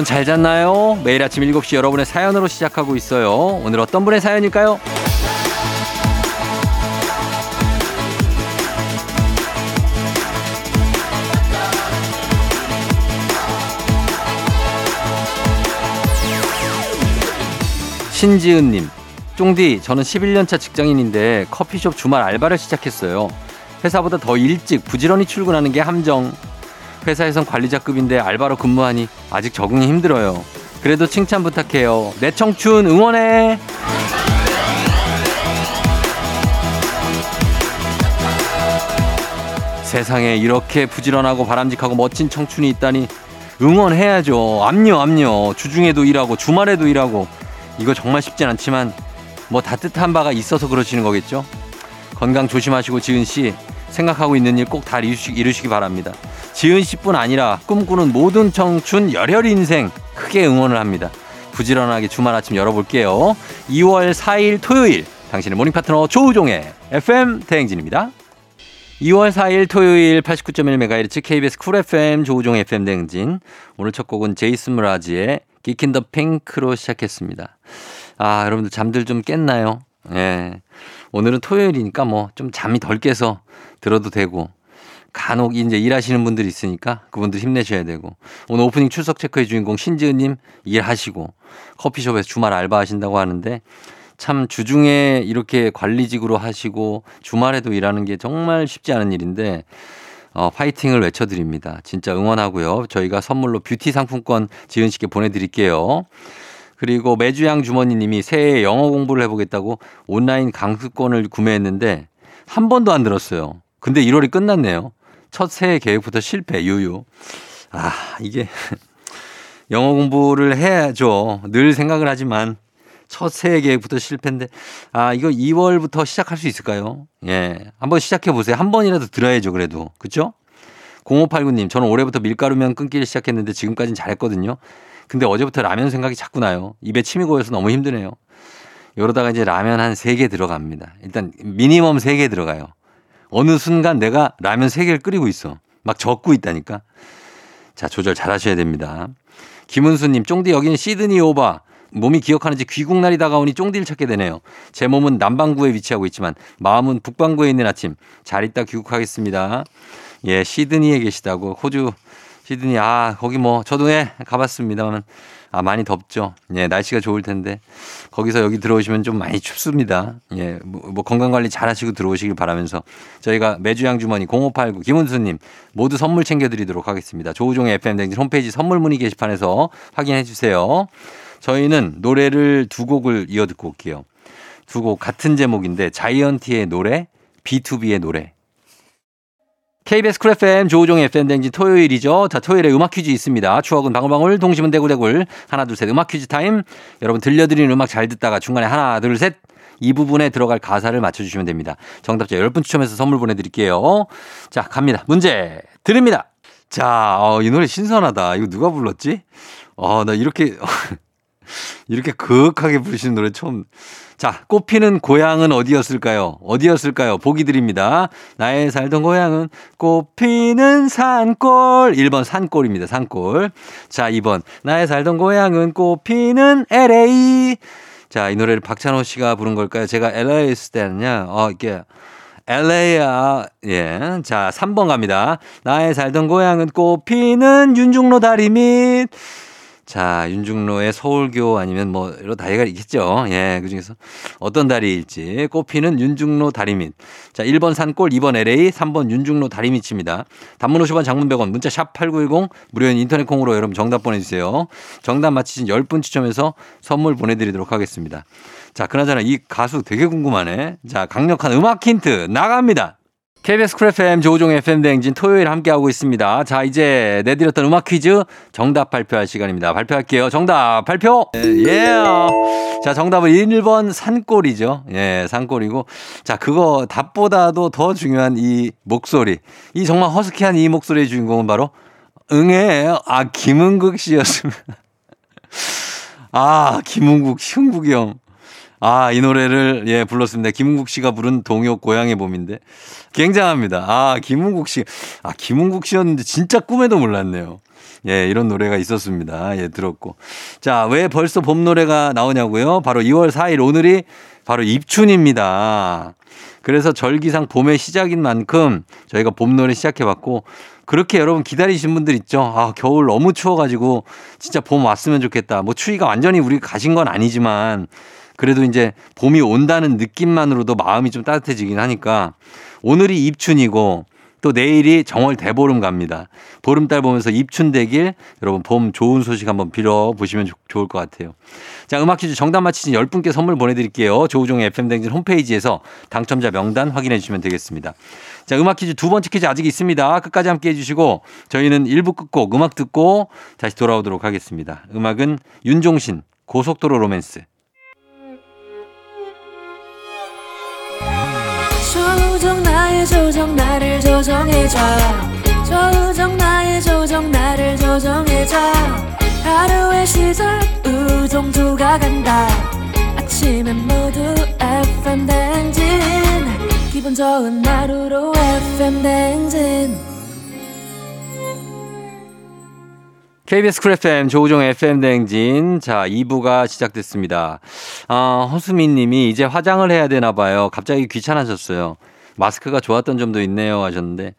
여러분 잘 잤나요? 매일 아침 7시 여러분의 사연으로 시작하고 있어요. 오늘 어떤 분의 사연일까요? 신지은님, 쫑디, 저는 11년차 직장인인데 커피숍 주말 알바를 시작했어요. 회사보다 더 일찍 부지런히 출근하는 게 함정. 회사에선 관리자급인데 알바로 근무하니 아직 적응이 힘들어요. 그래도 칭찬 부탁해요. 내 청춘 응원해! 세상에 이렇게 부지런하고 바람직하고 멋진 청춘이 있다니 응원해야죠. 압류, 압류. 주중에도 일하고 주말에도 일하고 이거 정말 쉽진 않지만 뭐 따뜻한 바가 있어서 그러시는 거겠죠? 건강 조심하시고 지은 씨 생각하고 있는 일 꼭 다 이루시 기 바랍니다. 지은 씨뿐 아니라 꿈꾸는 모든 청춘 열혈 인생 크게 응원을 합니다. 부지런하게 주말 아침 열어볼게요. 2월 4일 토요일 당신의 morning 파트너 조우종의 FM 대행진입니다. 2월 4일 토요일 89.1MHz KBS 쿨 FM 조우종 FM 대행진 오늘 첫 곡은 제이슨 므라즈의 Geek in the Pink로 시작했습니다. 아 여러분들 잠들 좀 깼나요? 예. 오늘은 토요일이니까 뭐 좀 잠이 덜 깨서 들어도 되고 간혹 이제 일하시는 분들이 있으니까 그분들 힘내셔야 되고 오늘 오프닝 출석 체크의 주인공 신지은님 일하시고 커피숍에서 주말 알바 하신다고 하는데 참 주중에 이렇게 관리직으로 하시고 주말에도 일하는 게 정말 쉽지 않은 일인데 어, 파이팅을 외쳐드립니다. 진짜 응원하고요. 저희가 선물로 뷰티 상품권 지은 씨께 보내드릴게요. 그리고 매주양 주머니님이 새해 영어 공부를 해보겠다고 온라인 강습권을 구매했는데 한 번도 안 들었어요. 근데 1월이 끝났네요. 첫 새해 계획부터 실패, 유유. 아, 이게 영어 공부를 해야죠. 늘 생각을 하지만 첫 새해 계획부터 실패인데 아, 이거 2월부터 시작할 수 있을까요? 예. 한번 시작해 보세요. 한 번이라도 들어야죠, 그래도. 그렇죠? 0589님, 저는 올해부터 밀가루면 끊기를 시작했는데 지금까지는 잘했거든요. 근데 어제부터 라면 생각이 자꾸 나요. 입에 침이 고여서 너무 힘드네요. 이러다가 이제 라면 한 3개 들어갑니다. 일단 미니멈 3개 들어가요. 어느 순간 내가 라면 3개를 끓이고 있어. 막 적고 있다니까. 자, 조절 잘 하셔야 됩니다. 김은수님, 쫑디 여기는 시드니 오바. 몸이 기억하는지 귀국날이 다가오니 쫑디를 찾게 되네요. 제 몸은 남반구에 위치하고 있지만 마음은 북반구에 있는 아침. 잘 있다 귀국하겠습니다. 예, 시드니에 계시다고. 호주 시드니, 아, 거기 뭐, 저도 예, 가봤습니다만. 아, 많이 덥죠. 예, 날씨가 좋을 텐데. 거기서 여기 들어오시면 좀 많이 춥습니다. 예, 뭐, 뭐 건강 관리 잘 하시고 들어오시길 바라면서 저희가 매주 양주머니 0589 김은수님 모두 선물 챙겨드리도록 하겠습니다. 조우종의 FM댕진 홈페이지 선물 문의 게시판에서 확인해 주세요. 저희는 노래를 두 곡을 이어 듣고 올게요. 두 곡 같은 제목인데 자이언티의 노래, B2B의 노래. KBS 쿨 FM 조우종의 FM 대행진 토요일이죠. 자, 토요일에 음악 퀴즈 있습니다. 추억은 방울방울, 동심은 대굴대굴. 하나, 둘, 셋 음악 퀴즈 타임. 여러분 들려드리는 음악 잘 듣다가 중간에 하나, 둘, 셋. 이 부분에 들어갈 가사를 맞춰주시면 됩니다. 정답자 10분 추첨해서 선물 보내드릴게요. 자, 갑니다. 문제 드립니다. 자, 어, 이 노래 신선하다. 이거 누가 불렀지? 어, 나 이렇게, 이렇게 그윽하게 부르시는 노래 처음. 자, 꽃피는 고향은 어디였을까요? 어디였을까요? 보기 드립니다. 나의 살던 고향은 꽃피는 산골. 1번 산골입니다. 산골. 자, 2번. 나의 살던 고향은 꽃피는 LA. 자, 이 노래를 박찬호 씨가 부른 걸까요? 제가 LA에 있을 때는요, 어, 이게, LA야, 예. 자, 3번 갑니다. 나의 살던 고향은 꽃피는 윤중로 다리 밑. 자, 윤중로의 서울교 아니면 뭐, 여러 다리가 있겠죠. 예, 그 중에서 어떤 다리일지. 꽃피는 윤중로 다리 밑. 자, 1번 산골, 2번 LA, 3번 윤중로 다리 밑입니다. 단문 50원, 장문 100원, 문자 샵 8910, 무료인 인터넷 콩으로 여러분 정답 보내 주세요. 정답 맞히신 10분 추첨해서 선물 보내 드리도록 하겠습니다. 자, 그나저나 이 가수 되게 궁금하네. 자, 강력한 음악 힌트 나갑니다. KBS 쿨 FM 조우종 FM 대행진 토요일 함께하고 있습니다. 자, 이제 내드렸던 음악 퀴즈 정답 발표할 시간입니다. 발표할게요. 정답 발표! 예. 자, 정답은 1번 산골이죠. 예, 산골이고. 자, 그거 답보다도 더 중요한 이 목소리. 이 정말 허스키한 이 목소리의 주인공은 바로 응애, 아, 김은국 씨였습니다. 아, 김은국, 흉국이 형. 아, 이 노래를, 예, 불렀습니다. 김은국 씨가 부른 동요 고향의 봄인데. 굉장합니다. 아, 김은국 씨. 아, 김은국 씨였는데 진짜 꿈에도 몰랐네요. 예, 이런 노래가 있었습니다. 예, 들었고. 자, 왜 벌써 봄 노래가 나오냐고요? 바로 2월 4일 오늘이 바로 입춘입니다. 그래서 절기상 봄의 시작인 만큼 저희가 봄 노래 시작해봤고 그렇게 여러분 기다리신 분들 있죠. 아, 겨울 너무 추워가지고 진짜 봄 왔으면 좋겠다. 뭐 추위가 완전히 우리 가신 건 아니지만 그래도 이제 봄이 온다는 느낌만으로도 마음이 좀 따뜻해지긴 하니까 오늘이 입춘이고 또 내일이 정월 대보름 갑니다. 보름달 보면서 입춘되길 여러분 봄 좋은 소식 한번 빌어보시면 좋을 것 같아요. 자, 음악 퀴즈 정답 맞히신 10분께 선물 보내드릴게요. 조우종의 FM댕진 홈페이지에서 당첨자 명단 확인해 주시면 되겠습니다. 자, 음악 퀴즈 두 번째 퀴즈 아직 있습니다. 끝까지 함께 해주시고 저희는 1부 끝곡 음악 듣고 다시 돌아오도록 하겠습니다. 음악은 윤종신 고속도로 로맨스. 조정 나의 조정 나를 조정해줘 조정 나의 조정 나를 조정해줘 하루의 시절 우정조가 간다 아침엔 모두 FM 댕진 기분 좋은 하루로 FM 댕진 KBS 쿨 FM 조우종 FM 대행진 자 2부가 시작됐습니다. 아, 허수민 님이 이제 화장을 해야 되나 봐요. 갑자기 귀찮아졌어요. 마스크가 좋았던 점도 있네요 하셨는데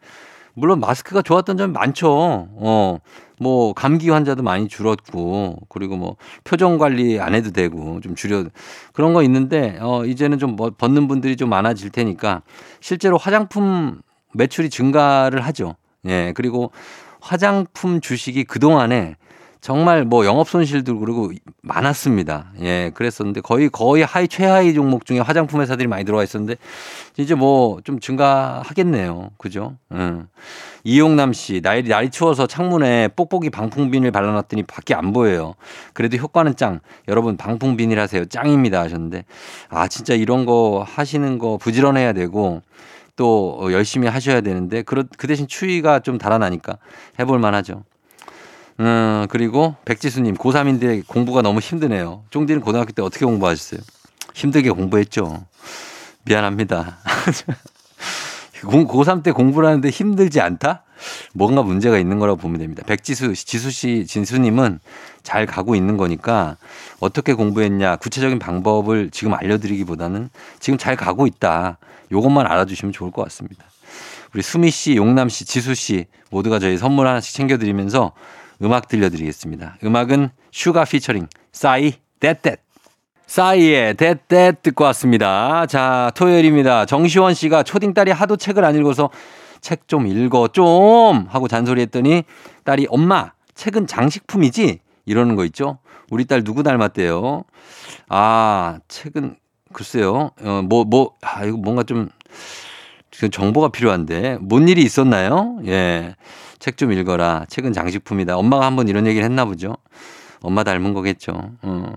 물론 마스크가 좋았던 점이 많죠. 어. 뭐 감기 환자도 많이 줄었고 그리고 뭐 표정 관리 안 해도 되고 좀 줄여 그런 거 있는데 어 이제는 좀뭐 벗는 분들이 좀 많아질 테니까 실제로 화장품 매출이 증가를 하죠. 예. 그리고 화장품 주식이 그동안에 정말 뭐 영업 손실도 그리고 많았습니다. 예, 그랬었는데 거의 거의 하이 최하위 종목 중에 화장품 회사들이 많이 들어와 있었는데 이제 뭐 좀 증가하겠네요. 그죠? 음. 이용남 씨, 날이, 날이 추워서 창문에 뽁뽁이 방풍 비닐 발라놨더니 밖에 안 보여요. 그래도 효과는 짱. 여러분 방풍 비닐 하세요. 짱입니다 하셨는데 아 진짜 이런 거 하시는 거 부지런해야 되고 또 열심히 하셔야 되는데 그, 그 대신 추위가 좀 달아나니까 해볼 만하죠. 음, 그리고 백지수님, 고3인데 공부가 너무 힘드네요. 쫑디는 고등학교 때 어떻게 공부하셨어요? 힘들게 공부했죠. 미안합니다. 고3 때 공부를 하는데 힘들지 않다? 뭔가 문제가 있는 거라고 보면 됩니다. 백지수, 지수 씨, 진수님은 잘 가고 있는 거니까 어떻게 공부했냐, 구체적인 방법을 지금 알려드리기보다는 지금 잘 가고 있다. 요것만 알아주시면 좋을 것 같습니다. 우리 수미 씨, 용남 씨, 지수 씨 모두가 저희 선물 하나씩 챙겨드리면서 음악 들려드리겠습니다. 음악은 슈가 피처링 싸이 That That 싸이의 That That 듣고 왔습니다. 자 토요일입니다. 정시원 씨가 초딩 딸이 하도 책을 안 읽어서 책 좀 읽어 좀 하고 잔소리했더니 딸이 엄마 책은 장식품이지 이러는 거 있죠. 우리 딸 누구 닮았대요? 아 책은 글쎄요. 어, 뭐, 뭐, 아, 이거 뭔가 좀, 정보가 필요한데. 뭔 일이 있었나요? 예. 책 좀 읽어라. 책은 장식품이다. 엄마가 한번 이런 얘기를 했나 보죠. 엄마 닮은 거겠죠. 어.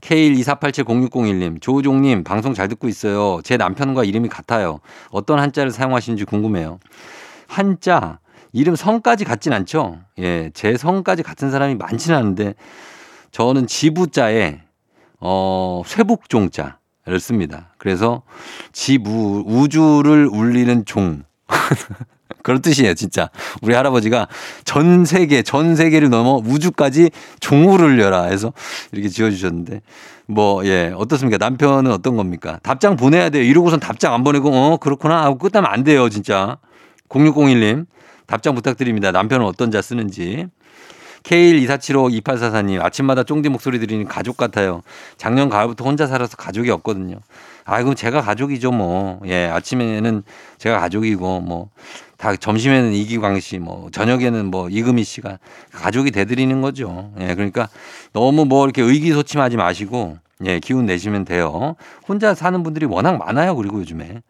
K124870601님, 조우종님, 방송 잘 듣고 있어요. 제 남편과 이름이 같아요. 어떤 한자를 사용하시는지 궁금해요. 한자, 이름 성까지 같진 않죠? 예, 제 성까지 같은 사람이 많지는 않은데, 저는 지부자에, 어, 쇠북종자. 를 씁니다. 그래서 지부 우주를 울리는 종 그런 뜻이에요, 진짜. 우리 할아버지가 전 세계, 전 세계를 넘어 우주까지 종우를 울려라 해서 이렇게 지어주셨는데, 뭐, 예, 어떻습니까? 남편은 어떤 겁니까? 답장 보내야 돼요. 이러고선 답장 안 보내고, 어, 그렇구나 하고 끝나면 안 돼요, 진짜. 0601님, 답장 부탁드립니다. 남편은 어떤 자 쓰는지. K124752844님, 아침마다 쫑디 목소리 들으니 가족 같아요. 작년 가을부터 혼자 살아서 가족이 없거든요. 아이고, 제가 가족이죠, 뭐. 예, 아침에는 제가 가족이고, 뭐. 다 점심에는 이기광 씨, 뭐. 저녁에는 뭐 이금희 씨가 가족이 돼드리는 거죠. 예, 그러니까 너무 뭐 이렇게 의기소침하지 마시고, 예, 기운 내시면 돼요. 혼자 사는 분들이 워낙 많아요, 그리고 요즘에.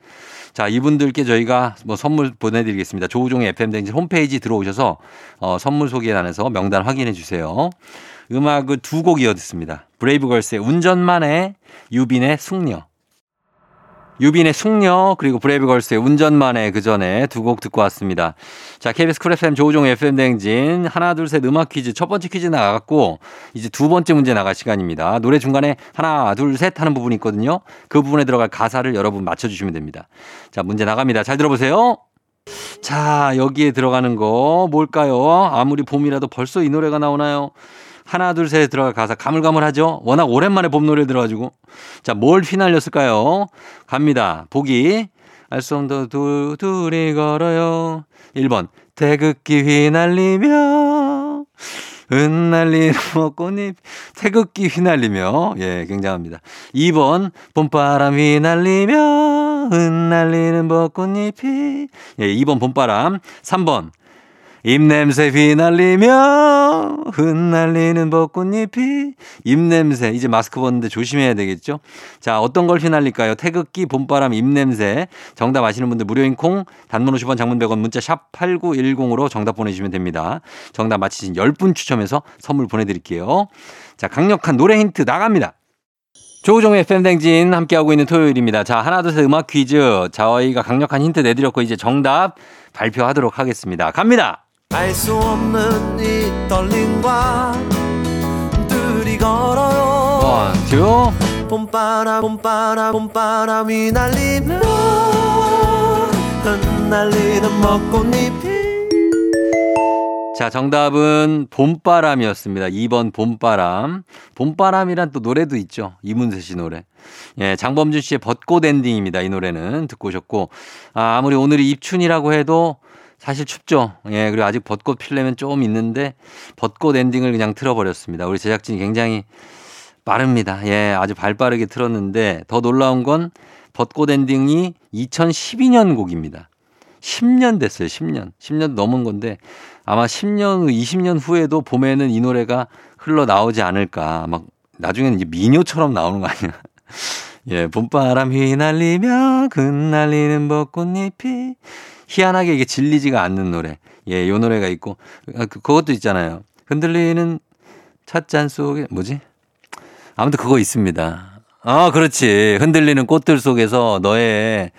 자, 이분들께 저희가 뭐 선물 보내드리겠습니다. 조우종의 FM댕진 홈페이지 들어오셔서 어, 선물 소개란에서 명단 확인해 주세요. 음악을 두 곡 이어 듣습니다. 브레이브걸스의 운전만해, 유빈의 숙녀. 유빈의 숙녀 그리고 브레이브걸스의 운전만해 그 전에 두 곡 듣고 왔습니다. 자 KBS 쿨 FM 조우종 FM 대행진 하나 둘 셋 음악 퀴즈 첫 번째 퀴즈 나갔고 이제 두 번째 문제 나갈 시간입니다. 노래 중간에 하나 둘 셋 하는 부분이 있거든요. 그 부분에 들어갈 가사를 여러분 맞춰주시면 됩니다. 자 문제 나갑니다. 잘 들어보세요. 자 여기에 들어가는 거 뭘까요? 아무리 봄이라도 벌써 이 노래가 나오나요? 하나 둘 셋 들어갈 가사 가물가물하죠. 워낙 오랜만에 봄 노래 들어가지고 자 뭘 휘날렸을까요? 갑니다. 보기 알쏭도 둘 둘이 걸어요. 1번 태극기 휘날리며 흩날리는 벚꽃잎 태극기 휘날리며 예 굉장합니다. 2번 봄바람 휘날리며 흩날리는 벚꽃잎이 예 2번 봄바람 3번 입냄새 휘날리며 흩날리는 벚꽃잎이 입냄새 이제 마스크 벗는데 조심해야 되겠죠 자 어떤 걸 휘날릴까요 태극기 봄바람 입냄새 정답 아시는 분들 무료인 콩 단문 50원 장문 100원 문자 샵 8910으로 정답 보내주시면 됩니다 정답 맞히신 10분 추첨해서 선물 보내드릴게요 자 강력한 노래 힌트 나갑니다 조우종의 FM 대행진 함께하고 있는 토요일입니다. 자, 하나, 둘, 셋 음악 퀴즈. 저희가 강력한 힌트 내드렸고, 이제 정답 발표하도록 하겠습니다. 갑니다! 알 수 없는 이 떨림과 둘이 걸어요 one, two. 봄바람 봄바람 봄바람이 날리며 흩날리는 벚꽃잎이 자, 정답은 봄바람이었습니다. 2번 봄바람. 봄바람이란 또 노래도 있죠. 이문세 씨 노래. 예, 장범준 씨의 벚꽃 엔딩입니다. 이 노래는 듣고 오셨고. 아, 아무리 오늘이 입춘이라고 해도 사실 춥죠. 예, 그리고 아직 벚꽃 필려면 좀 있는데 벚꽃 엔딩을 그냥 틀어버렸습니다. 우리 제작진이 굉장히 빠릅니다. 예, 아주 발 빠르게 틀었는데 더 놀라운 건 벚꽃 엔딩이 2012년 곡입니다. 10년 됐어요. 10년. 10년 넘은 건데 아마 10년 후, 20년 후에도 봄에는 이 노래가 흘러 나오지 않을까. 막 나중에는 이제 미녀처럼 나오는 거 아니야. 예, 봄바람 휘날리며 흩날리는 벚꽃잎이 희한하게 이게 질리지가 않는 노래. 예, 요 노래가 있고 아, 그- 그것도 있잖아요. 흔들리는 찻잔 속에 뭐지? 아무튼 그거 있습니다. 아, 그렇지. 흔들리는 꽃들 속에서 너의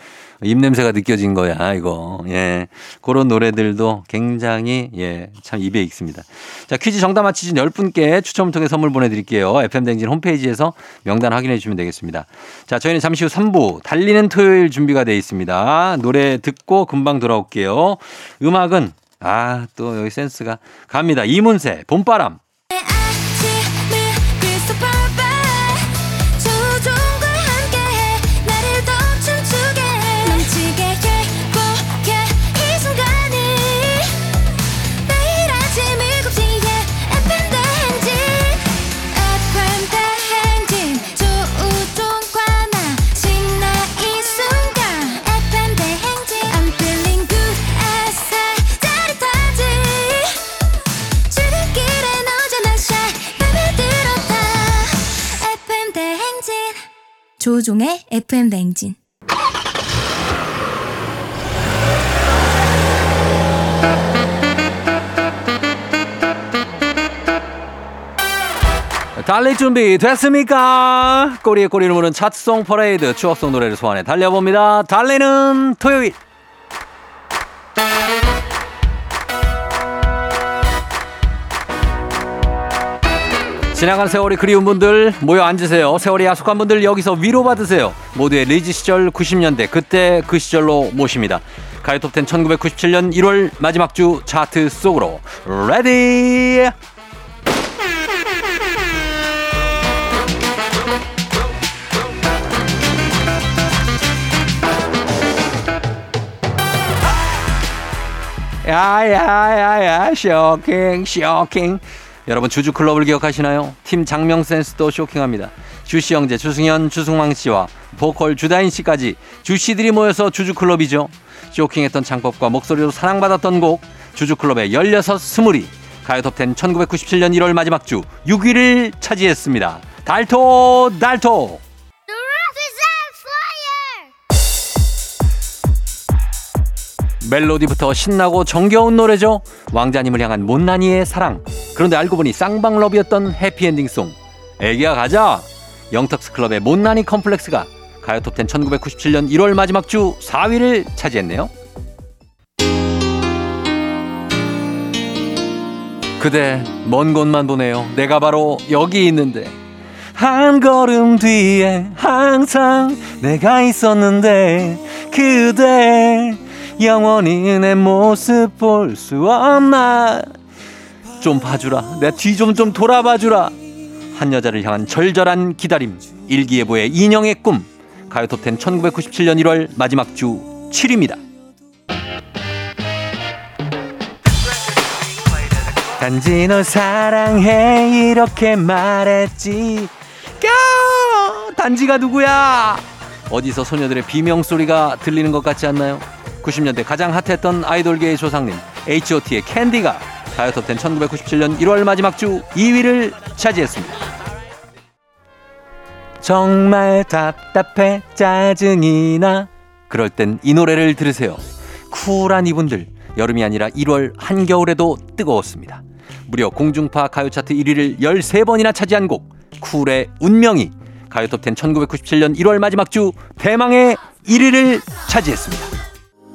입냄새가 느껴진 거야, 이거. 예. 그런 노래들도 굉장히, 예, 참 입에 익습니다. 자, 퀴즈 정답 맞히신 10분께 추첨을 통해 선물 보내드릴게요. FM댕진 홈페이지에서 명단 확인해 주시면 되겠습니다. 자, 저희는 잠시 후 3부 달리는 토요일 준비가 되어 있습니다. 노래 듣고 금방 돌아올게요. 음악은, 아, 또 여기 센스가 갑니다. 이문세, 봄바람. 조종의 FM 대행진 달릴 준비 됐습니까? 꼬리에 꼬리를 무는 차트송 퍼레이드 추억송 노래를 소환해 달려봅니다. 달리는 토요일. 지나간 세월이 그리운 분들 모여 앉으세요. 세월이 야속한 분들 여기서 위로받으세요. 모두의 리즈 시절 90년대 그때 그 시절로 모십니다. 가요톱10 1997년 1월 마지막 주 차트 속으로 ready 야야야야 쇼킹 쇼킹 여러분 주주 클럽을 기억하시나요? 팀 장명 센스도 쇼킹합니다. 주시 형제 주승현 주승왕 씨와 보컬 주다인 씨까지 주씨들이 모여서 주주 클럽이죠. 쇼킹했던 창법과 목소리로 사랑받았던 곡 주주 클럽의 16 스물이 가요톱10 1997년 1월 마지막 주 6위를 차지했습니다. 달토 달토 멜로디부터 신나고 정겨운 노래죠. 왕자님을 향한 못난이의 사랑. 그런데 알고 보니 쌍방러브였던 해피엔딩송. 애기야 가자. 영턱스 클럽의 못난이 컴플렉스가 가요톱텐 1997년 1월 마지막 주 4위를 차지했네요. 그대 먼 곳만 보네요. 내가 바로 여기 있는데 한 걸음 뒤에 항상 내가 있었는데 그대 영원히 내 모습 볼 수 없나? 좀 봐주라. 내뒤좀좀 돌아봐주라. 한 여자를 향한 절절한 기다림. 일기예보의 인형의 꿈. 가요 톱텐 1997년 1월 마지막 주 7위입니다. 단지 널 사랑해 이렇게 말했지. 까 단지가 누구야? 어디서 소녀들의 비명 소리가 들리는 것 같지 않나요 90년대 가장 핫했던 아이돌계의 조상님 H.O.T의 캔디가 가요톱텐 1997년 1월 마지막 주 2위를 차지했습니다. 정말 답답해 짜증이 나. 그럴 땐 이 노래를 들으세요. 쿨한 이분들 여름이 아니라 1월 한겨울에도 뜨거웠습니다. 무려 공중파 가요 차트 1위를 13번이나 차지한 곡 쿨의 운명이 가요톱10 1997년 1월 마지막 주 대망의 1위를 차지했습니다.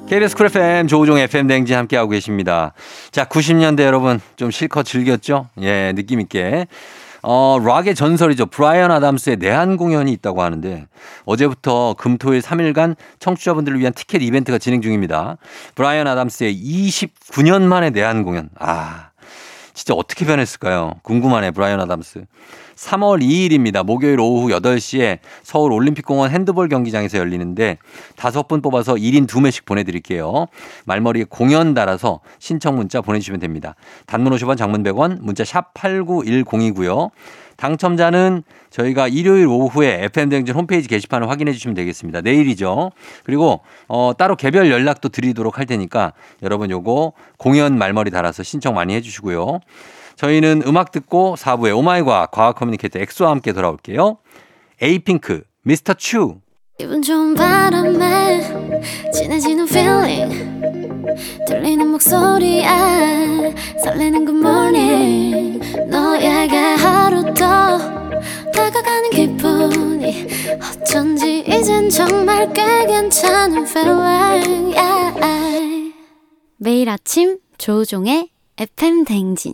KBS 쿨 FM 조우종 FM 대행진 함께하고 계십니다. 자, 90년대 여러분 좀 실컷 즐겼죠? 예, 느낌 있게. 어, 락의 전설이죠. 브라이언 아담스의 내한 공연이 있다고 하는데 어제부터 금토일 3일간 청취자분들을 위한 티켓 이벤트가 진행 중입니다. 브라이언 아담스의 29년 만에 내한 공연. 아, 진짜 어떻게 변했을까요? 궁금하네, 브라이언 아담스. 3월 2일입니다. 목요일 오후 8시에 서울 올림픽공원 핸드볼 경기장에서 열리는데 다섯 분 뽑아서 1인 2매씩 보내드릴게요. 말머리에 공연 달아서 신청 문자 보내주시면 됩니다. 단문 50원, 장문 100원, 문자 샵 8910이고요. 당첨자는 저희가 일요일 오후에 FM대행진 홈페이지 게시판을 확인해 주시면 되겠습니다. 내일이죠. 그리고 어, 따로 개별 연락도 드리도록 할 테니까 여러분 요거 공연 말머리 달아서 신청 많이 해 주시고요. 저희는 음악 듣고 4부에 oh my 과학 커뮤니케이터 엑소와 함께 돌아올게요. 에이핑크, 미스터 추. 기분 좋은 바람에 진해지는 feeling 들리는 목소리에 설레는 good morning 너에게 하루 더 다가가는 기분이 어쩐지 이젠 정말 꽤 괜찮은 feeling yeah. 매일 아침 조종의 FM 댕진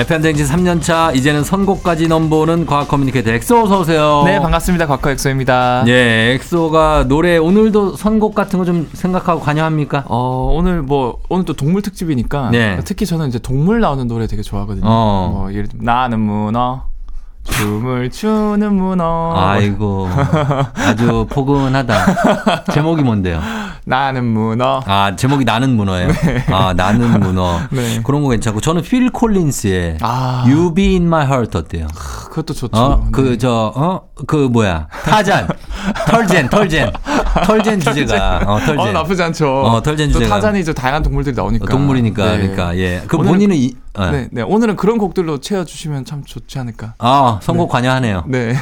FM 대행진 3년차 이제는 선곡까지 넘보는 과학 커뮤니케이터 엑소 어서 오세요. 네, 반갑습니다. 과커 엑소입니다. 예, 엑소가 노래 오늘도 선곡 같은 거 좀 생각하고 관여합니까? 어, 오늘 뭐 오늘 또 동물 특집이니까 네. 특히 저는 이제 동물 나오는 노래 되게 좋아하거든요. 어. 뭐 예를 들면 나는 문어 춤을 추는 문어 아이고 아주 포근하다. 제목이 뭔데요? 나는 문어 아 제목이 나는 문어예요. 아 나는 문어. 네. 그런 거 괜찮고 저는 필 콜린스의 아. You Be in My Heart 어때요? 그것도 좋죠. 어 네. 그 저 어 그 뭐야 타잔 털젠 털젠 털젠 주제가 어 털젠 어, 나쁘지 않죠. 어, 털젠 또 주제가. 타잔이 저 다양한 동물들이 나오니까. 동물이니까 네. 그러니까 예. 그 본인은 이 어. 네, 네. 오늘은 그런 곡들로 채워주시면 참 좋지 않을까. 아 선곡 관여하네요. 네.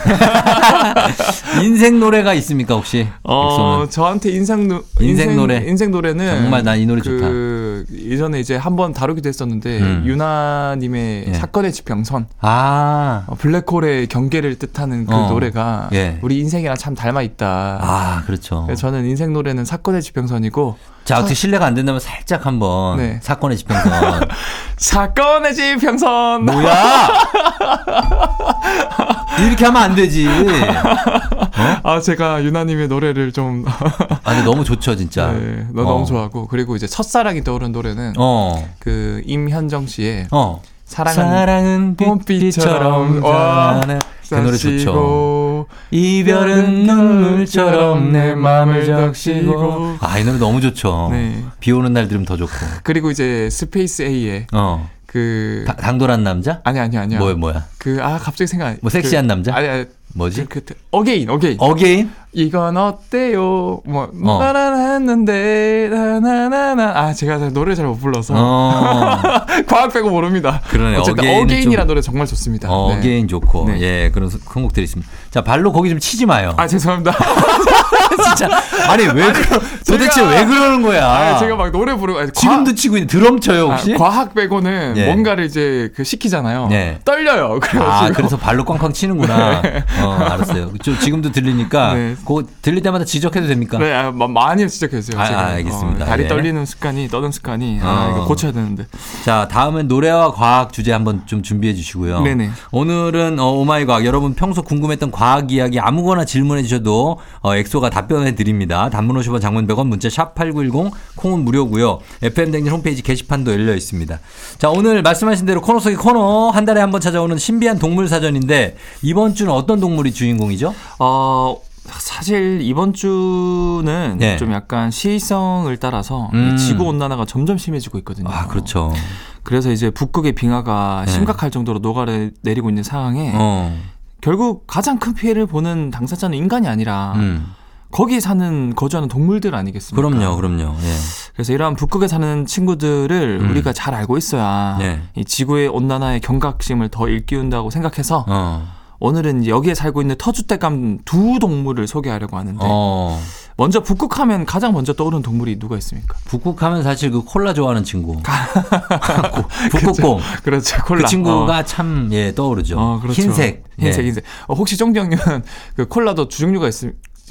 인생 노래가 있습니까 혹시? 어, 엑소는? 저한테 인생, 노, 인생 노래. 인생 노래는 정말 난 이 노래 그 예전에 이제 한번 다루기도 했었는데 음. 윤하님의 예. 사건의 지평선 아. 어, 블랙홀의 경계를 뜻하는 그 어. 노래가 예. 우리 인생이랑 참 닮아 있다. 아, 그렇죠. 저는 인생 노래는 사건의 지평선이고 자, 어떻게 신뢰가 안 된다면 살짝 한번 네. 사건의 지평선. 사건의 지평선. 뭐야? 이렇게 하면 안 되지. 아 제가 유나님의 노래를 좀 아, 근데 너무 좋죠, 진짜. 네, 너 어. 너무 좋아하고 그리고 이제 첫사랑이 떠오른 노래는 어. 그 임현정 씨의 어. 사랑은 사랑은 봄비처럼 와. 그 노래 좋죠. 이별은 눈물처럼 내 마음을 적시고. 아, 이 노래 너무 좋죠. 네. 비 오는 날 들으면 더 좋고. 그리고 이제 스페이스 A의 어. 그 다- 당돌한 남자? 아니 아니 아니야. 뭐야, 뭐야? 그 아 갑자기 생각. 뭐 섹시한 그, 남자? 아니 아니 뭐지? 그, 그 Again Again. Again? 이건 어때요? 뭐 어. 나라라 했는데 나나나나 아 제가 잘 노래 잘 못 불러서 어. 과학 빼고 모릅니다. 그러네. 어쨌든 Again이라는 좀- 노래 정말 좋습니다. 어, 네. Again 좋고. 네. 예, 그런 선곡들이 있습니다. 자, 발로 거기 좀 치지 마요. 아 죄송합니다. 진짜. 아니, 왜, 그러, 도대체 제가- 왜 그러는 거야? 아, 제가 막 노래 부르고 아니, 지금도 치고 있는 드럼 쳐요, 혹시? 아, 과학 빼고는 예. 뭔가를 이제 그 시키잖아요. 네. 떨려요. 아, 그래서 발로 꽝꽝 치는구나. 어, 알았어요. 저 지금도 들리니까, 네. 그거 들릴 때마다 지적해도 됩니까? 네, 아, 마- 많이 지적했어요. 아. 아, 알겠습니다. 어, 다리 예. 떨리는 습관이, 떠는 습관이 아, 어. 이거 고쳐야 되는데. 자, 다음은 노래와 과학 주제 한번 좀 준비해 주시고요. 네네. 오늘은 어, 오마이 과학 여러분 평소 궁금했던 과학 이야기 아무거나 질문해 주셔도 어, 엑소가 답변해 드립니다. 단문 50원 장문 100원 문자 샵 8910 콩은 무료고요. FM 대행진 홈페이지 게시판도 열려 있습니다. 자, 오늘 말씀하신 대로 코너 속의 코너 한 달에 한 번 찾아오는 신비한 동물 사전인데 이번 주는 어떤 동물이 주인공이죠? 어, 사실 이번 주는 네. 좀 약간 시의성을 따라서 음. 이 지구 온난화가 점점 심해지고 있거든요. 아, 그렇죠. 그래서 이제 북극의 빙하가 네. 심각할 정도로 녹아내리고 있는 상황에 어. 결국 가장 큰 피해를 보는 당사자는 인간이 아니라 음. 거기에 사는 거주하는 동물들 아니겠습니까? 그럼요. 그럼요. 예. 그래서 이러한 북극에 사는 친구들을 음. 우리가 잘 알고 있어야 네. 이 지구의 온난화의 경각심을 더 일깨운다고 생각해서 어. 오늘은 여기에 살고 있는 터줏대감 두 동물을 소개하려고 하는데 어. 먼저 북극하면 가장 먼저 떠오르는 동물이 누가 있습니까? 북극하면 사실 그 콜라 좋아하는 친구. 북극곰. 그렇죠 그 콜라. 친구가 참, 예, 떠오르죠. 어, 어, 그렇죠. 흰색. 흰색 예. 흰색. 어, 혹시 정지 형님은 그 콜라도 두 종류가 있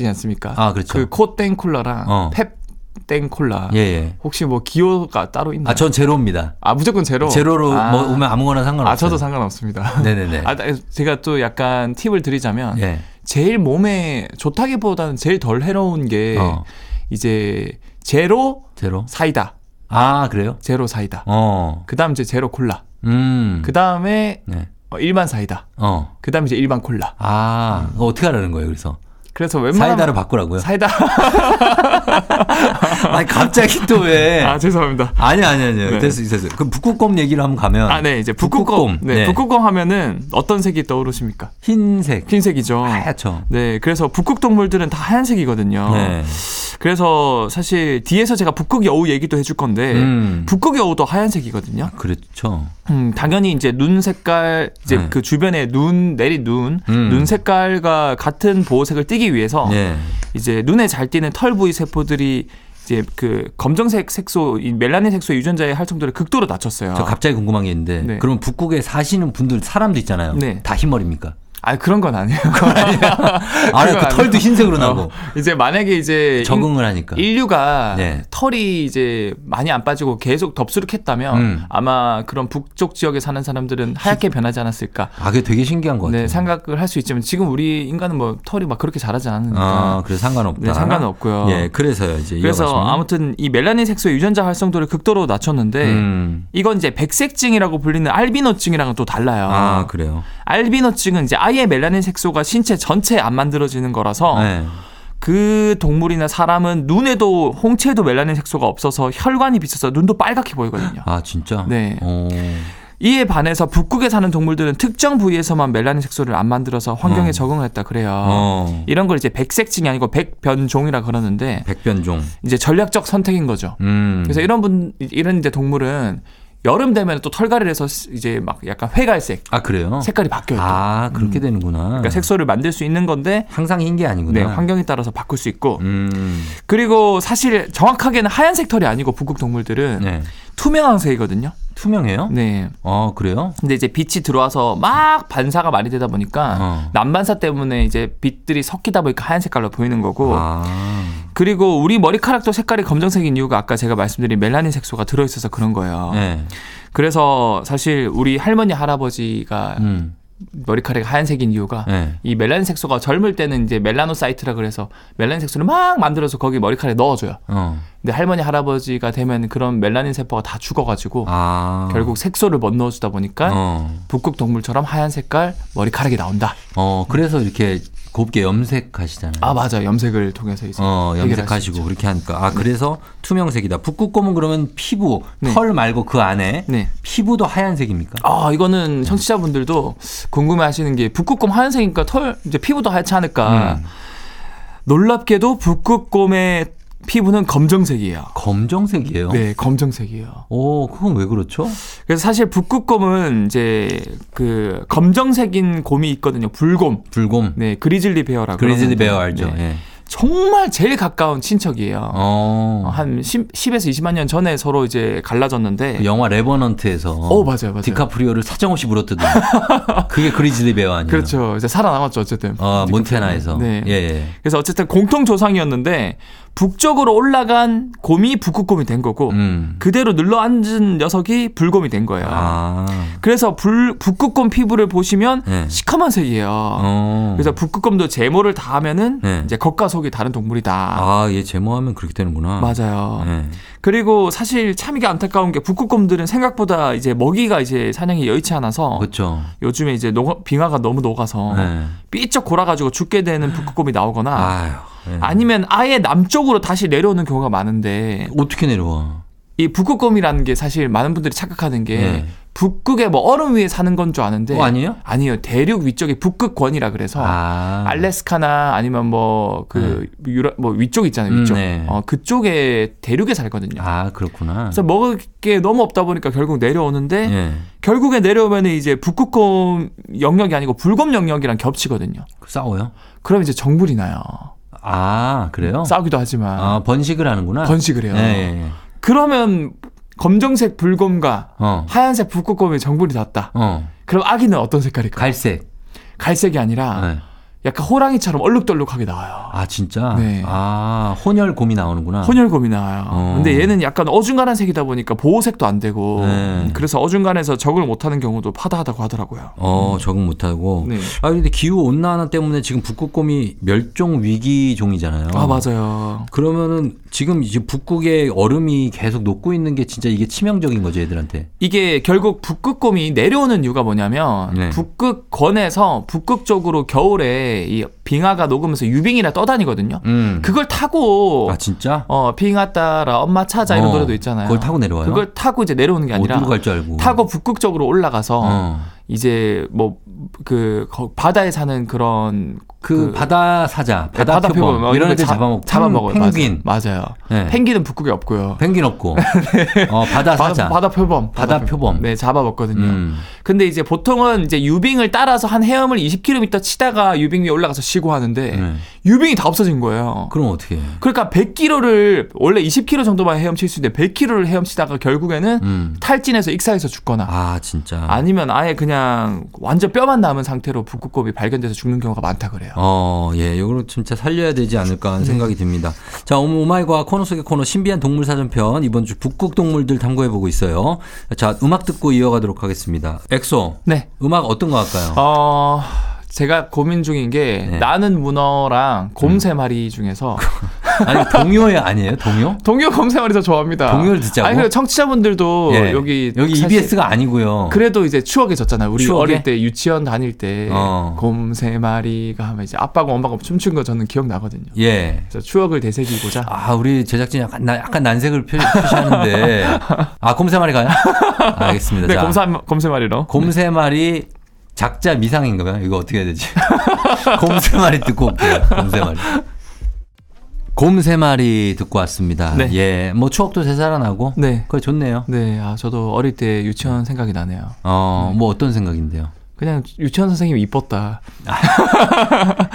지 않습니까? 아, 그렇죠. 그 코땡 콜라랑 어. 펩땡 콜라. 예, 예. 혹시 뭐 기호가 따로 있나요? 아, 전 제로입니다. 아, 무조건 제로. 제로로 아. 뭐 오면 아무거나 상관없어요. 아, 저도 상관없습니다. 네 네 네. 아, 제가 또 약간 팁을 드리자면 예. 제일 몸에 좋다기보다는 제일 덜 해로운 게 어. 이제 제로 제로. 사이다. 아, 그래요? 제로 사이다. 어. 그다음 이제 제로 콜라. 음. 그다음에 네. 어, 일반 사이다. 어. 그다음에 이제 일반 콜라. 아, 그거 어떻게 하라는 거예요, 그래서? 그래서 웬만하면 사이다로 바꾸라고요? 사이다. 아니, 갑자기 또 왜? 아, 죄송합니다. 아니, 아니, 아니요. 네. 됐어, 됐어. 그 북극곰 얘기를 한번 가면. 아, 네, 이제 북극곰. 북극곰. 네, 네. 북극곰 하면은 어떤 색이 떠오르십니까? 흰색. 흰색이죠. 하얗죠. 네, 그래서 북극 동물들은 다 하얀색이거든요. 네. 그래서 사실 뒤에서 제가 북극 여우 얘기도 해줄 건데 음. 북극 여우도 하얀색이거든요. 그렇죠. 음, 당연히 이제 눈 색깔 이제 네. 그 주변에 눈 내린 눈, 음. 눈 색깔과 같은 보호색을 띠기 위해서 예. 이제 눈에 잘 띄는 털 부위 세포들이 이제 그 검정색 색소, 이 멜라닌 색소의 유전자의 활성도를 극도로 낮췄어요. 저 갑자기 궁금한 게 있는데. 네. 그러면 북극에 사시는 분들, 사람도 있잖아요. 네. 다 흰머리입니까? 아 그런 건 아니에요. 아니, 그건 그 털도. 흰색으로 나고. 어, 이제 만약에 이제 적응을 하니까. 인, 인류가 네. 털이 이제 많이 안 빠지고 계속 덥수룩했다면 음. 아마 그런 북쪽 지역에 사는 사람들은 하얗게 변하지 않았을까. 아, 그게 되게 신기한 것 같아요. 네, 생각을 할 수 있지만 지금 우리 인간은 뭐 털이 막 그렇게 자라지 않으니까. 아, 그래서 상관없다. 네, 상관은 없고요. 예, 그래서요, 이제. 그래서 이어가시면. 아무튼 이 멜라닌 색소의 유전자 활성도를 극도로 낮췄는데 음. 이건 이제 백색증이라고 불리는 알비노증이랑은 또 달라요. 아, 그래요. 알비노증은 이제 아예 멜라닌 색소가 신체 전체에 안 만들어지는 거라서 네. 그 동물이나 사람은 눈에도 홍채에도 멜라닌 색소가 없어서 혈관이 비쳐서 눈도 빨갛게 보이거든요. 아, 진짜? 네. 어. 이에 반해서 북극에 사는 동물들은 특정 부위에서만 멜라닌 색소를 안 만들어서 환경에 어. 적응을 했다 그래요. 어. 이런 걸 이제 백색증이 아니고 백변종이라 그러는데 백변종. 이제 전략적 선택인 거죠. 음. 그래서 이런 분 이런 이제 동물은 여름 되면 또 털갈이를 해서 이제 막 약간 회갈색 아, 그래요? 색깔이 바뀌어요. 또. 아, 그렇게 되는구나. 그러니까 색소를 만들 수 있는 건데 항상 흰 게 아니구나. 네, 환경에 따라서 바꿀 수 있고 음. 그리고 사실 정확하게는 하얀색 털이 아니고 북극 동물들은 네. 투명황색이거든요. 투명해요? 네. 어, 그래요? 근데 이제 빛이 들어와서 막 반사가 많이 되다 보니까 어. 난반사 때문에 이제 빛들이 섞이다 보니까 하얀 색깔로 보이는 거고 아. 그리고 우리 머리카락도 색깔이 검정색인 이유가 아까 제가 말씀드린 멜라닌 색소가 들어있어서 그런 거예요. 네. 그래서 사실 우리 할머니 할아버지가 음. 머리카락이 하얀색인 이유가 네. 이 멜라닌 색소가 젊을 때는 이제 멜라노사이트라 그래서 멜라닌 색소를 막 만들어서 거기 머리카락에 넣어줘요. 어. 근데 할머니 할아버지가 되면 그런 멜라닌 세포가 다 죽어가지고 아. 결국 색소를 못 넣어주다 보니까 어. 북극 동물처럼 하얀 색깔 머리카락이 나온다. 어, 그래서 이렇게 곱게 염색하시잖아요. 아 맞아 염색을 통해서 이제 어, 염색하시고. 그렇게 하니까. 아, 그래서 투명색이다. 북극곰은 그러면 피부, 네. 털 말고 그 안에 네. 피부도 하얀색입니까? 아 이거는 청취자분들도 궁금해하시는 게 북극곰 하얀색이니까 털 이제 피부도 하얗지 않을까. 음. 놀랍게도 북극곰의 피부는 검정색이에요. 검정색이에요. 네, 검정색이에요. 오, 그건 왜 그렇죠? 그래서 사실 북극곰은 이제 그 검정색인 곰이 있거든요. 불곰. 불곰. 네, grizzly bear라고. grizzly bear 알죠? 네. 예. 정말 제일 가까운 친척이에요. 어. 어, 한 10, 10 에서 20만 년 전에 서로 이제 갈라졌는데. 그 영화 레버넌트에서 어, 맞아요, 맞아요. 디카프리오를 사정없이 물었거든. 그게 grizzly bear 아니에요? 그렇죠. 이제 살아남았죠, 어쨌든. 어, 몬테나에서. 네. 예, 예. 그래서 어쨌든 공통 조상이었는데 북쪽으로 올라간 곰이 북극곰이 된 거고 음. 그대로 눌러 앉은 녀석이 불곰이 된 거예요. 아. 그래서 불, 북극곰 피부를 보시면 네. 시커먼 색이에요. 어. 그래서 북극곰도 제모를 다 하면은 네. 이제 겉과 속이 다른 동물이다. 아, 얘 제모하면 그렇게 되는구나. 맞아요. 네. 그리고 사실 참 이게 안타까운 게 북극곰들은 생각보다 이제 먹이가 이제 사냥이 여의치 않아서 그렇죠. 요즘에 이제 녹 빙하가 너무 녹아서 네. 삐쩍 골아가지고 죽게 되는 북극곰이 나오거나 아유. 네. 아니면 아예 남쪽으로 다시 내려오는 경우가 많은데 어떻게 내려와? 이 북극곰이라는 게 사실 많은 분들이 착각하는 게 네. 북극에 뭐 얼음 위에 사는 건 줄 아는데 어, 아니에요? 아니요 대륙 위쪽에 북극권이라 그래서 아. 알래스카나 아니면 뭐그 유럽 뭐 위쪽 있잖아요 위쪽 음, 네. 어 그쪽에 대륙에 살거든요. 아, 그렇구나. 그래서 먹을 게 너무 없다 보니까 결국 내려오는데 예. 결국에 내려오면 이제 북극곰 영역이 아니고 불곰 영역이랑 겹치거든요. 싸워요? 그럼 이제 정불이 나요. 아, 그래요? 싸우기도 하지만 아, 번식을 하는구나. 번식을 해요. 예, 예, 예. 그러면 검정색 불곰과 어. 하얀색 북극곰이 정불이 났다. 어. 그럼 아기는 어떤 색깔일까요? 갈색. 갈색이 아니라 네. 약간 호랑이처럼 얼룩덜룩하게 나와요. 아, 진짜? 네. 아, 혼혈곰이 나오는구나. 혼혈곰이 나와요. 어. 근데 얘는 약간 어중간한 색이다 보니까 보호색도 안 되고 네. 그래서 어중간해서 적응을 못하는 경우도 파다하다고 하더라고요. 어, 적응 못 하고. 네. 아, 근데 기후 온난화 때문에 지금 북극곰이 멸종 위기 종이잖아요. 아 맞아요. 그러면은 지금 이제 북극의 얼음이 계속 녹고 있는 게 진짜 이게 치명적인 거죠, 애들한테. 이게 결국 북극곰이 내려오는 이유가 뭐냐면 네. 북극권에서 북극 쪽으로 겨울에 이 빙하가 녹으면서 유빙이나 떠다니거든요. 음. 그걸 타고 아, 진짜? 어 빙하 따라 엄마 찾아 이런 어, 노래도 있잖아요. 그걸 타고 내려와요? 그걸 타고 이제 내려오는 게 아니라 어디로 갈 줄 알고. 타고 북극 쪽으로 올라가서 어. 이제 뭐 그 바다에 사는 그런 그, 바다 사자, 네, 바다, 표범 뭐 이런 거 애들 잡- 잡아먹고 잡아먹어요. 펭귄, 맞아요. 네. 펭귄은 북극에 없고요. 펭귄 없고, 어 바다 사자, 바다, 바다 표범. 바다 표범. 네, 잡아먹거든요. 음. 근데 이제 보통은 이제 유빙을 따라서 한 헤엄을 20km 치다가 유빙 위에 올라가서 쉬고 하는데 네. 유빙이 다 없어진 거예요. 그럼 어떻게? 해? 그러니까 100km를 원래 20km 정도만 헤엄칠 수 있는데 100km를 헤엄치다가 결국에는 음. 탈진해서 익사해서 죽거나 아 진짜. 아니면 아예 그냥 완전 뼈만 남은 상태로 북극곰이 발견돼서 죽는 경우가 많다 그래요. 어, 예, 이거를 진짜 살려야 되지 않을까 네. 하는 생각이 듭니다. 자, 오마이과학 코너 속의 코너 신비한 동물 사전편 이번 주 북극 동물들 탐구해 보고 있어요. 자, 음악 듣고 이어가도록 하겠습니다. 엑소, 네. 음악 어떤 거 할까요? 어, 제가 고민 중인 게 네. 나는 문어랑 곰 세 마리 중에서 아니 동요에 아니에요? 동요? 동요 마리 더 좋아합니다. 동요를 듣자고? 아니 그 청취자분들도 예. 여기 여기 EBS가 아니고요. 그래도 이제 추억해졌잖아요. 우리 추억에? 어릴 때 유치원 다닐 때 어. 곰세 마리가 하면 이제 아빠가 엄마가 춤춘 거 저는 기억나거든요. 예. 그래서 추억을 되새기고자 아, 우리 제작진 약간, 나, 약간 난색을 표, 표시하는데. 아, 곰세 마리 가요? 알겠습니다. 네, 자, 곰사 곰세 마리로. 곰세 마리 작자 미상인가요? 이거 어떻게 해야 되지? 곰세 마리 듣고 올게요. 곰세 마리. 곰 세 마리 듣고 왔습니다. 네. 예, 뭐 추억도 되살아나고. 네. 그거 좋네요. 네, 아 저도 어릴 때 유치원 생각이 나네요. 어, 뭐 어떤 생각인데요? 그냥 유치원 선생님이 이뻤다.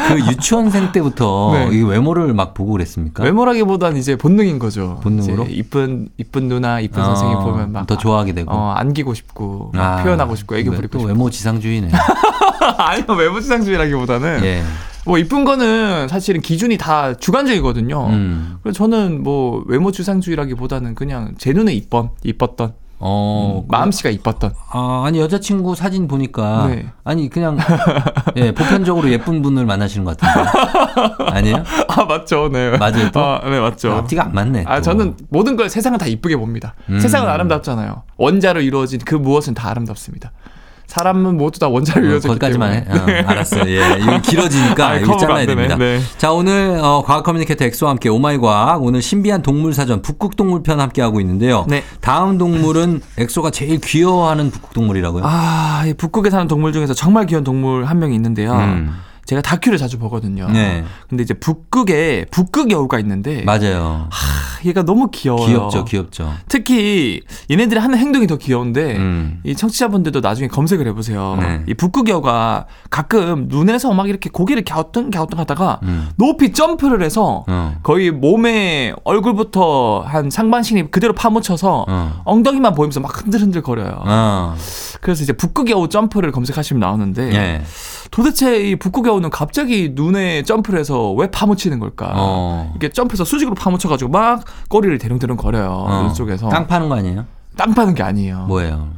그 유치원생 때부터 네. 이 외모를 막 보고 그랬습니까? 외모라기보단 이제 본능인 거죠. 본능으로? 이쁜 이쁜 누나, 이쁜 어, 선생님 보면 막 더 좋아하게 되고. 어, 안기고 싶고 막 아, 표현하고 싶고 애교 왜 부리고 또 싶고. 외모 지상주의네. 아니요 외모 지상주의라기보다는 예. 뭐 이쁜 거는 사실은 기준이 다 주관적이거든요. 음. 그래서 저는 뭐 외모 지상주의라기보다는 그냥 제 눈에 이뻤 이뻤던 어, 음, 마음씨가 이뻤던. 아, 아니 여자친구 사진 보니까 네. 아니 그냥 예 보편적으로 예쁜 분을 만나시는 것 같은데 아니에요? 아 맞죠, 네. 맞아요, 또? 아, 네 맞죠. 앞뒤가 안 맞네. 아 또. 저는 모든 걸 세상을 다 이쁘게 봅니다. 음. 세상은 아름답잖아요. 원자로 이루어진 그 무엇은 다 아름답습니다. 사람은 모두 다 원자로 어, 이루어졌기 거기까지만. 해. 어, 알았어요. 예, 이거 길어지니까 아, 이거 잘라야. 됩니다. 네. 자, 오늘 어, 과학 communicator 엑소와 함께 오마이 과학 오늘 신비한 동물 사전 북극 동물 편 함께 하고 있는데요. 네. 다음 동물은 엑소가 제일 귀여워하는 북극 동물이라고요. 아, 이 북극에 사는 동물 중에서 정말 귀여운 동물 한 명이 있는데요. 음. 제가 다큐를 자주 보거든요. 네. 근데 이제 북극에 북극 여우가 있는데 맞아요. 하, 얘가 너무 귀여워요. 귀엽죠, 귀엽죠. 특히 얘네들이 하는 행동이 더 귀여운데 음. 이 청취자분들도 나중에 검색을 해보세요. 네. 이 북극 여우가 가끔 눈에서 막 이렇게 고개를 갸우뚱 갸우뚱 하다가 음. 높이 점프를 해서 어. 거의 몸에 얼굴부터 한 상반신이 그대로 파묻혀서 어. 엉덩이만 보이면서 막 흔들흔들 거려요. 어. 그래서 이제 북극 여우 점프를 검색하시면 나오는데 예. 도대체 이 북극 여우는 갑자기 눈에 점프를 해서 왜 파묻히는 걸까? 어. 이게 점프해서 수직으로 파묻혀가지고 막 꼬리를 대롱대롱 거려요. 어. 눈 쪽에서. 땅 파는 거 아니에요? 땅 파는 게 아니에요. 뭐예요?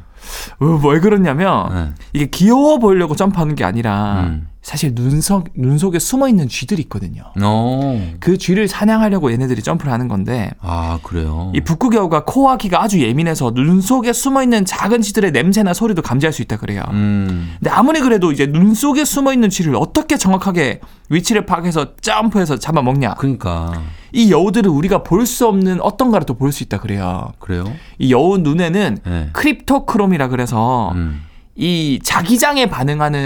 어, 왜 그러냐면 네. 이게 귀여워 보이려고 점프하는 게 아니라 음. 사실 눈속 눈 속에 숨어 있는 쥐들이 있거든요. 어. 그 쥐를 사냥하려고 얘네들이 점프를 하는 건데 아, 그래요. 이 북극 여우가 코와 귀가 아주 예민해서 눈 속에 숨어 있는 작은 쥐들의 냄새나 소리도 감지할 수 있다 그래요. 음. 근데 아무리 그래도 이제 눈 속에 숨어 있는 쥐를 어떻게 정확하게 위치를 파악해서 점프해서 잡아먹냐? 그러니까 이 여우들은 우리가 볼 수 없는 어떤가를 또 볼 수 있다 그래요. 그래요? 이 여우 눈에는 네. 크립토크롬이라 그래서 음. 이 자기장에 반응하는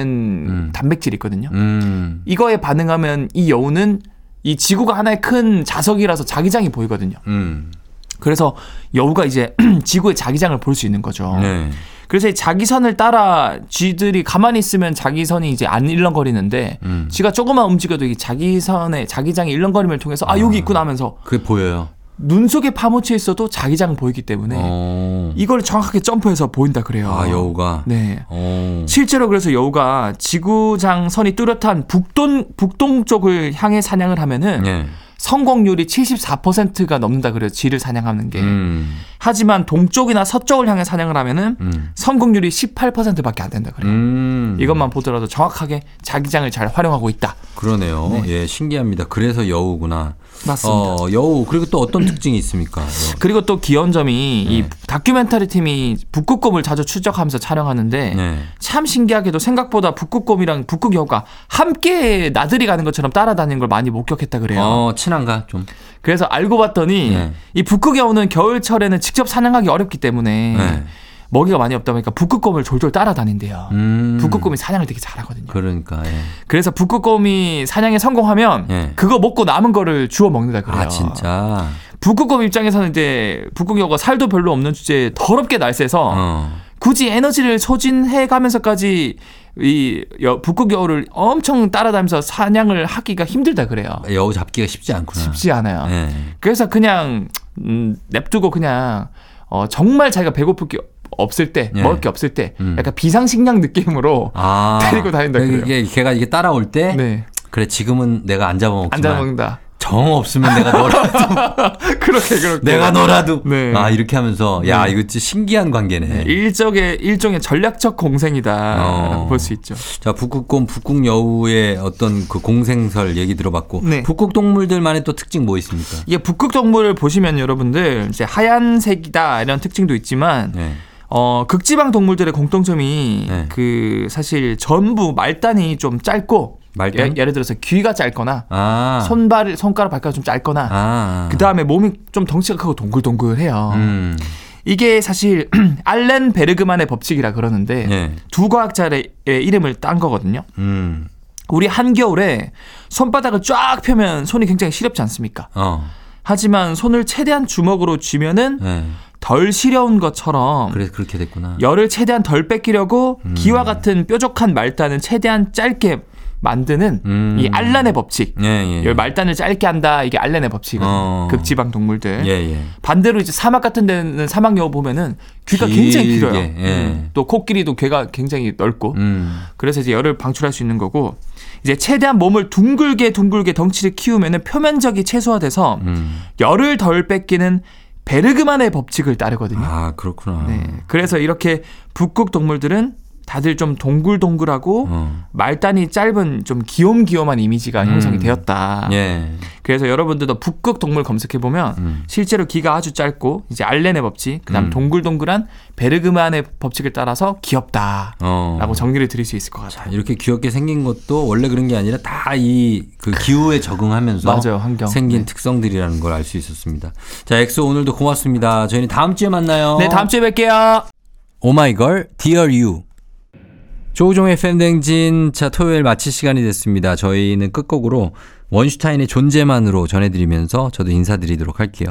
음. 단백질이 있거든요. 음. 이거에 반응하면 이 여우는 이 지구가 하나의 큰 자석이라서 자기장이 보이거든요. 음. 그래서 여우가 이제 지구의 자기장을 볼 수 있는 거죠. 네. 그래서 이 자기선을 따라 쥐들이 가만히 있으면 자기선이 이제 안 일렁거리는데 음. 쥐가 조금만 움직여도 이 자기선의 자기장의 일렁거림을 통해서 아 여기 있구나 하면서 그게 보여요. 눈 속에 파묻혀 있어도 자기장 보이기 때문에 어. 이걸 정확하게 점프해서 보인다 그래요. 아, 여우가. 네. 어. 실제로 그래서 여우가 지구장 선이 뚜렷한 북동 북동쪽을 향해 사냥을 하면은 네. 성공률이 74%가 넘는다 그래요. 쥐를 사냥하는 게. 음. 하지만 동쪽이나 서쪽을 향해 사냥을 하면은 음. 성공률이 18%밖에 안 된다 그래요. 음. 이것만 보더라도 정확하게 자기장을 잘 활용하고 있다. 그러네요. 예, 신기합니다. 그래서 여우구나. 맞습니다. 어, 여우. 그리고 또 어떤 특징이 있습니까? 그리고 또 귀여운 점이 이 네. 다큐멘터리 팀이 북극곰을 자주 추적하면서 촬영하는데 네. 참 신기하게도 생각보다 북극곰이랑 북극 여우가 함께 나들이 가는 것처럼 따라다니는 걸 많이 목격했다 그래요. 어, 친한가 좀. 그래서 알고 봤더니 네. 이 북극 여우는 겨울철에는 직접 사냥하기 어렵기 때문에 네. 먹이가 많이 없다 보니까 북극곰을 졸졸 따라다닌대요. 음. 북극곰이 사냥을 되게 잘하거든요. 그러니까 예. 그래서 북극곰이 사냥에 성공하면 예. 그거 먹고 남은 거를 주워 먹는다 그래요. 아, 진짜. 북극곰 입장에서는 이제 북극 여우가 살도 별로 없는 주제에 더럽게 날쌔서 어. 굳이 에너지를 소진해 가면서까지 이 여- 북극 여우를 엄청 따라다니면서 사냥을 하기가 힘들다 그래요. 여우 잡기가 쉽지 않구나. 쉽지 않아요. 예. 그래서 그냥 음, 냅두고 그냥 어, 정말 자기가 배고플 게 없을 때 예. 먹을 게 없을 때 음. 약간 비상식량 느낌으로 아. 데리고 다닌다 그래요. 이게 걔가 이게 따라올 때 네. 그래 지금은 내가 안 잡아먹지만 안 잡아먹는다. 정 없으면 내가 너라도 그렇게 그렇게 내가 너라도 네. 아 이렇게 하면서 야 네. 이거 진짜 신기한 관계네. 일적의 일종의 전략적 공생이다 어. 볼수 있죠. 자 북극곰 북극 여우의 어떤 그 공생설 얘기 들어봤고 네. 북극 동물들만의 또 특징 뭐 있습니까? 이게 북극 동물을 보시면 여러분들 이제 하얀색이다 이런 특징도 있지만 네. 어 극지방 동물들의 공통점이 네. 그 사실 전부 말단이 좀 짧고 말단? 예, 를 들어서 귀가 짧거나 아. 손발 손가락 발가락 좀 짧거나 아. 그 다음에 몸이 좀 덩치가 크고 동글동글해요. 음. 이게 사실 알렌 베르그만의 법칙이라 그러는데 네. 두 과학자의 이름을 딴 거거든요. 음. 우리 한겨울에 손바닥을 쫙 펴면 손이 굉장히 시렵지 않습니까? 어. 하지만 손을 최대한 주먹으로 쥐면은 네. 덜 시려운 것처럼 그래서 그렇게 됐구나. 열을 최대한 덜 뺏기려고 음. 기와 같은 뾰족한 말단은 최대한 짧게 만드는 음. 이 알란의 법칙. 예, 예. 열 말단을 짧게 한다. 이게 알렌의 법칙이거든요. 어. 극지방 동물들. 예, 예. 반대로 이제 사막 같은 데는 사막 여우 보면은 귀가 굉장히 길게, 길어요. 예. 음. 또 코끼리도 귀가 굉장히 넓고. 음. 그래서 이제 열을 방출할 수 있는 거고 이제 최대한 몸을 둥글게 둥글게 덩치를 키우면은 표면적이 최소화돼서 음. 열을 덜 뺏기는 베르그만의 법칙을 따르거든요. 아, 그렇구나. 네. 그래서 이렇게 북극 동물들은 다들 좀 동글동글하고 어. 말단이 짧은 좀 귀염귀염한 이미지가 형성이 음. 되었다. 예. 그래서 여러분들도 북극 동물 검색해 보면 음. 실제로 귀가 아주 짧고 이제 알렌의 법칙, 그다음 음. 동글동글한 베르그만의 법칙을 따라서 귀엽다라고 어. 정리를 드릴 수 있을 것 같아요. 이렇게 귀엽게 생긴 것도 원래 그런 게 아니라 다 이 그 기후에 적응하면서 맞아요, 환경. 생긴 네. 특성들이라는 걸 알 수 있었습니다. 자, 엑소 오늘도 고맙습니다. 저희는 다음 주에 만나요. 네, 다음 주에 뵐게요. 오마이걸 Dear You. 조우종의 FM 대행진 자 토요일 마칠 시간이 됐습니다. 저희는 끝곡으로 원슈타인의 존재만으로 전해드리면서 저도 인사드리도록 할게요.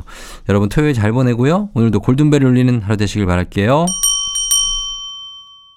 여러분 토요일 잘 보내고요. 오늘도 골든벨 울리는 하루 되시길 바랄게요.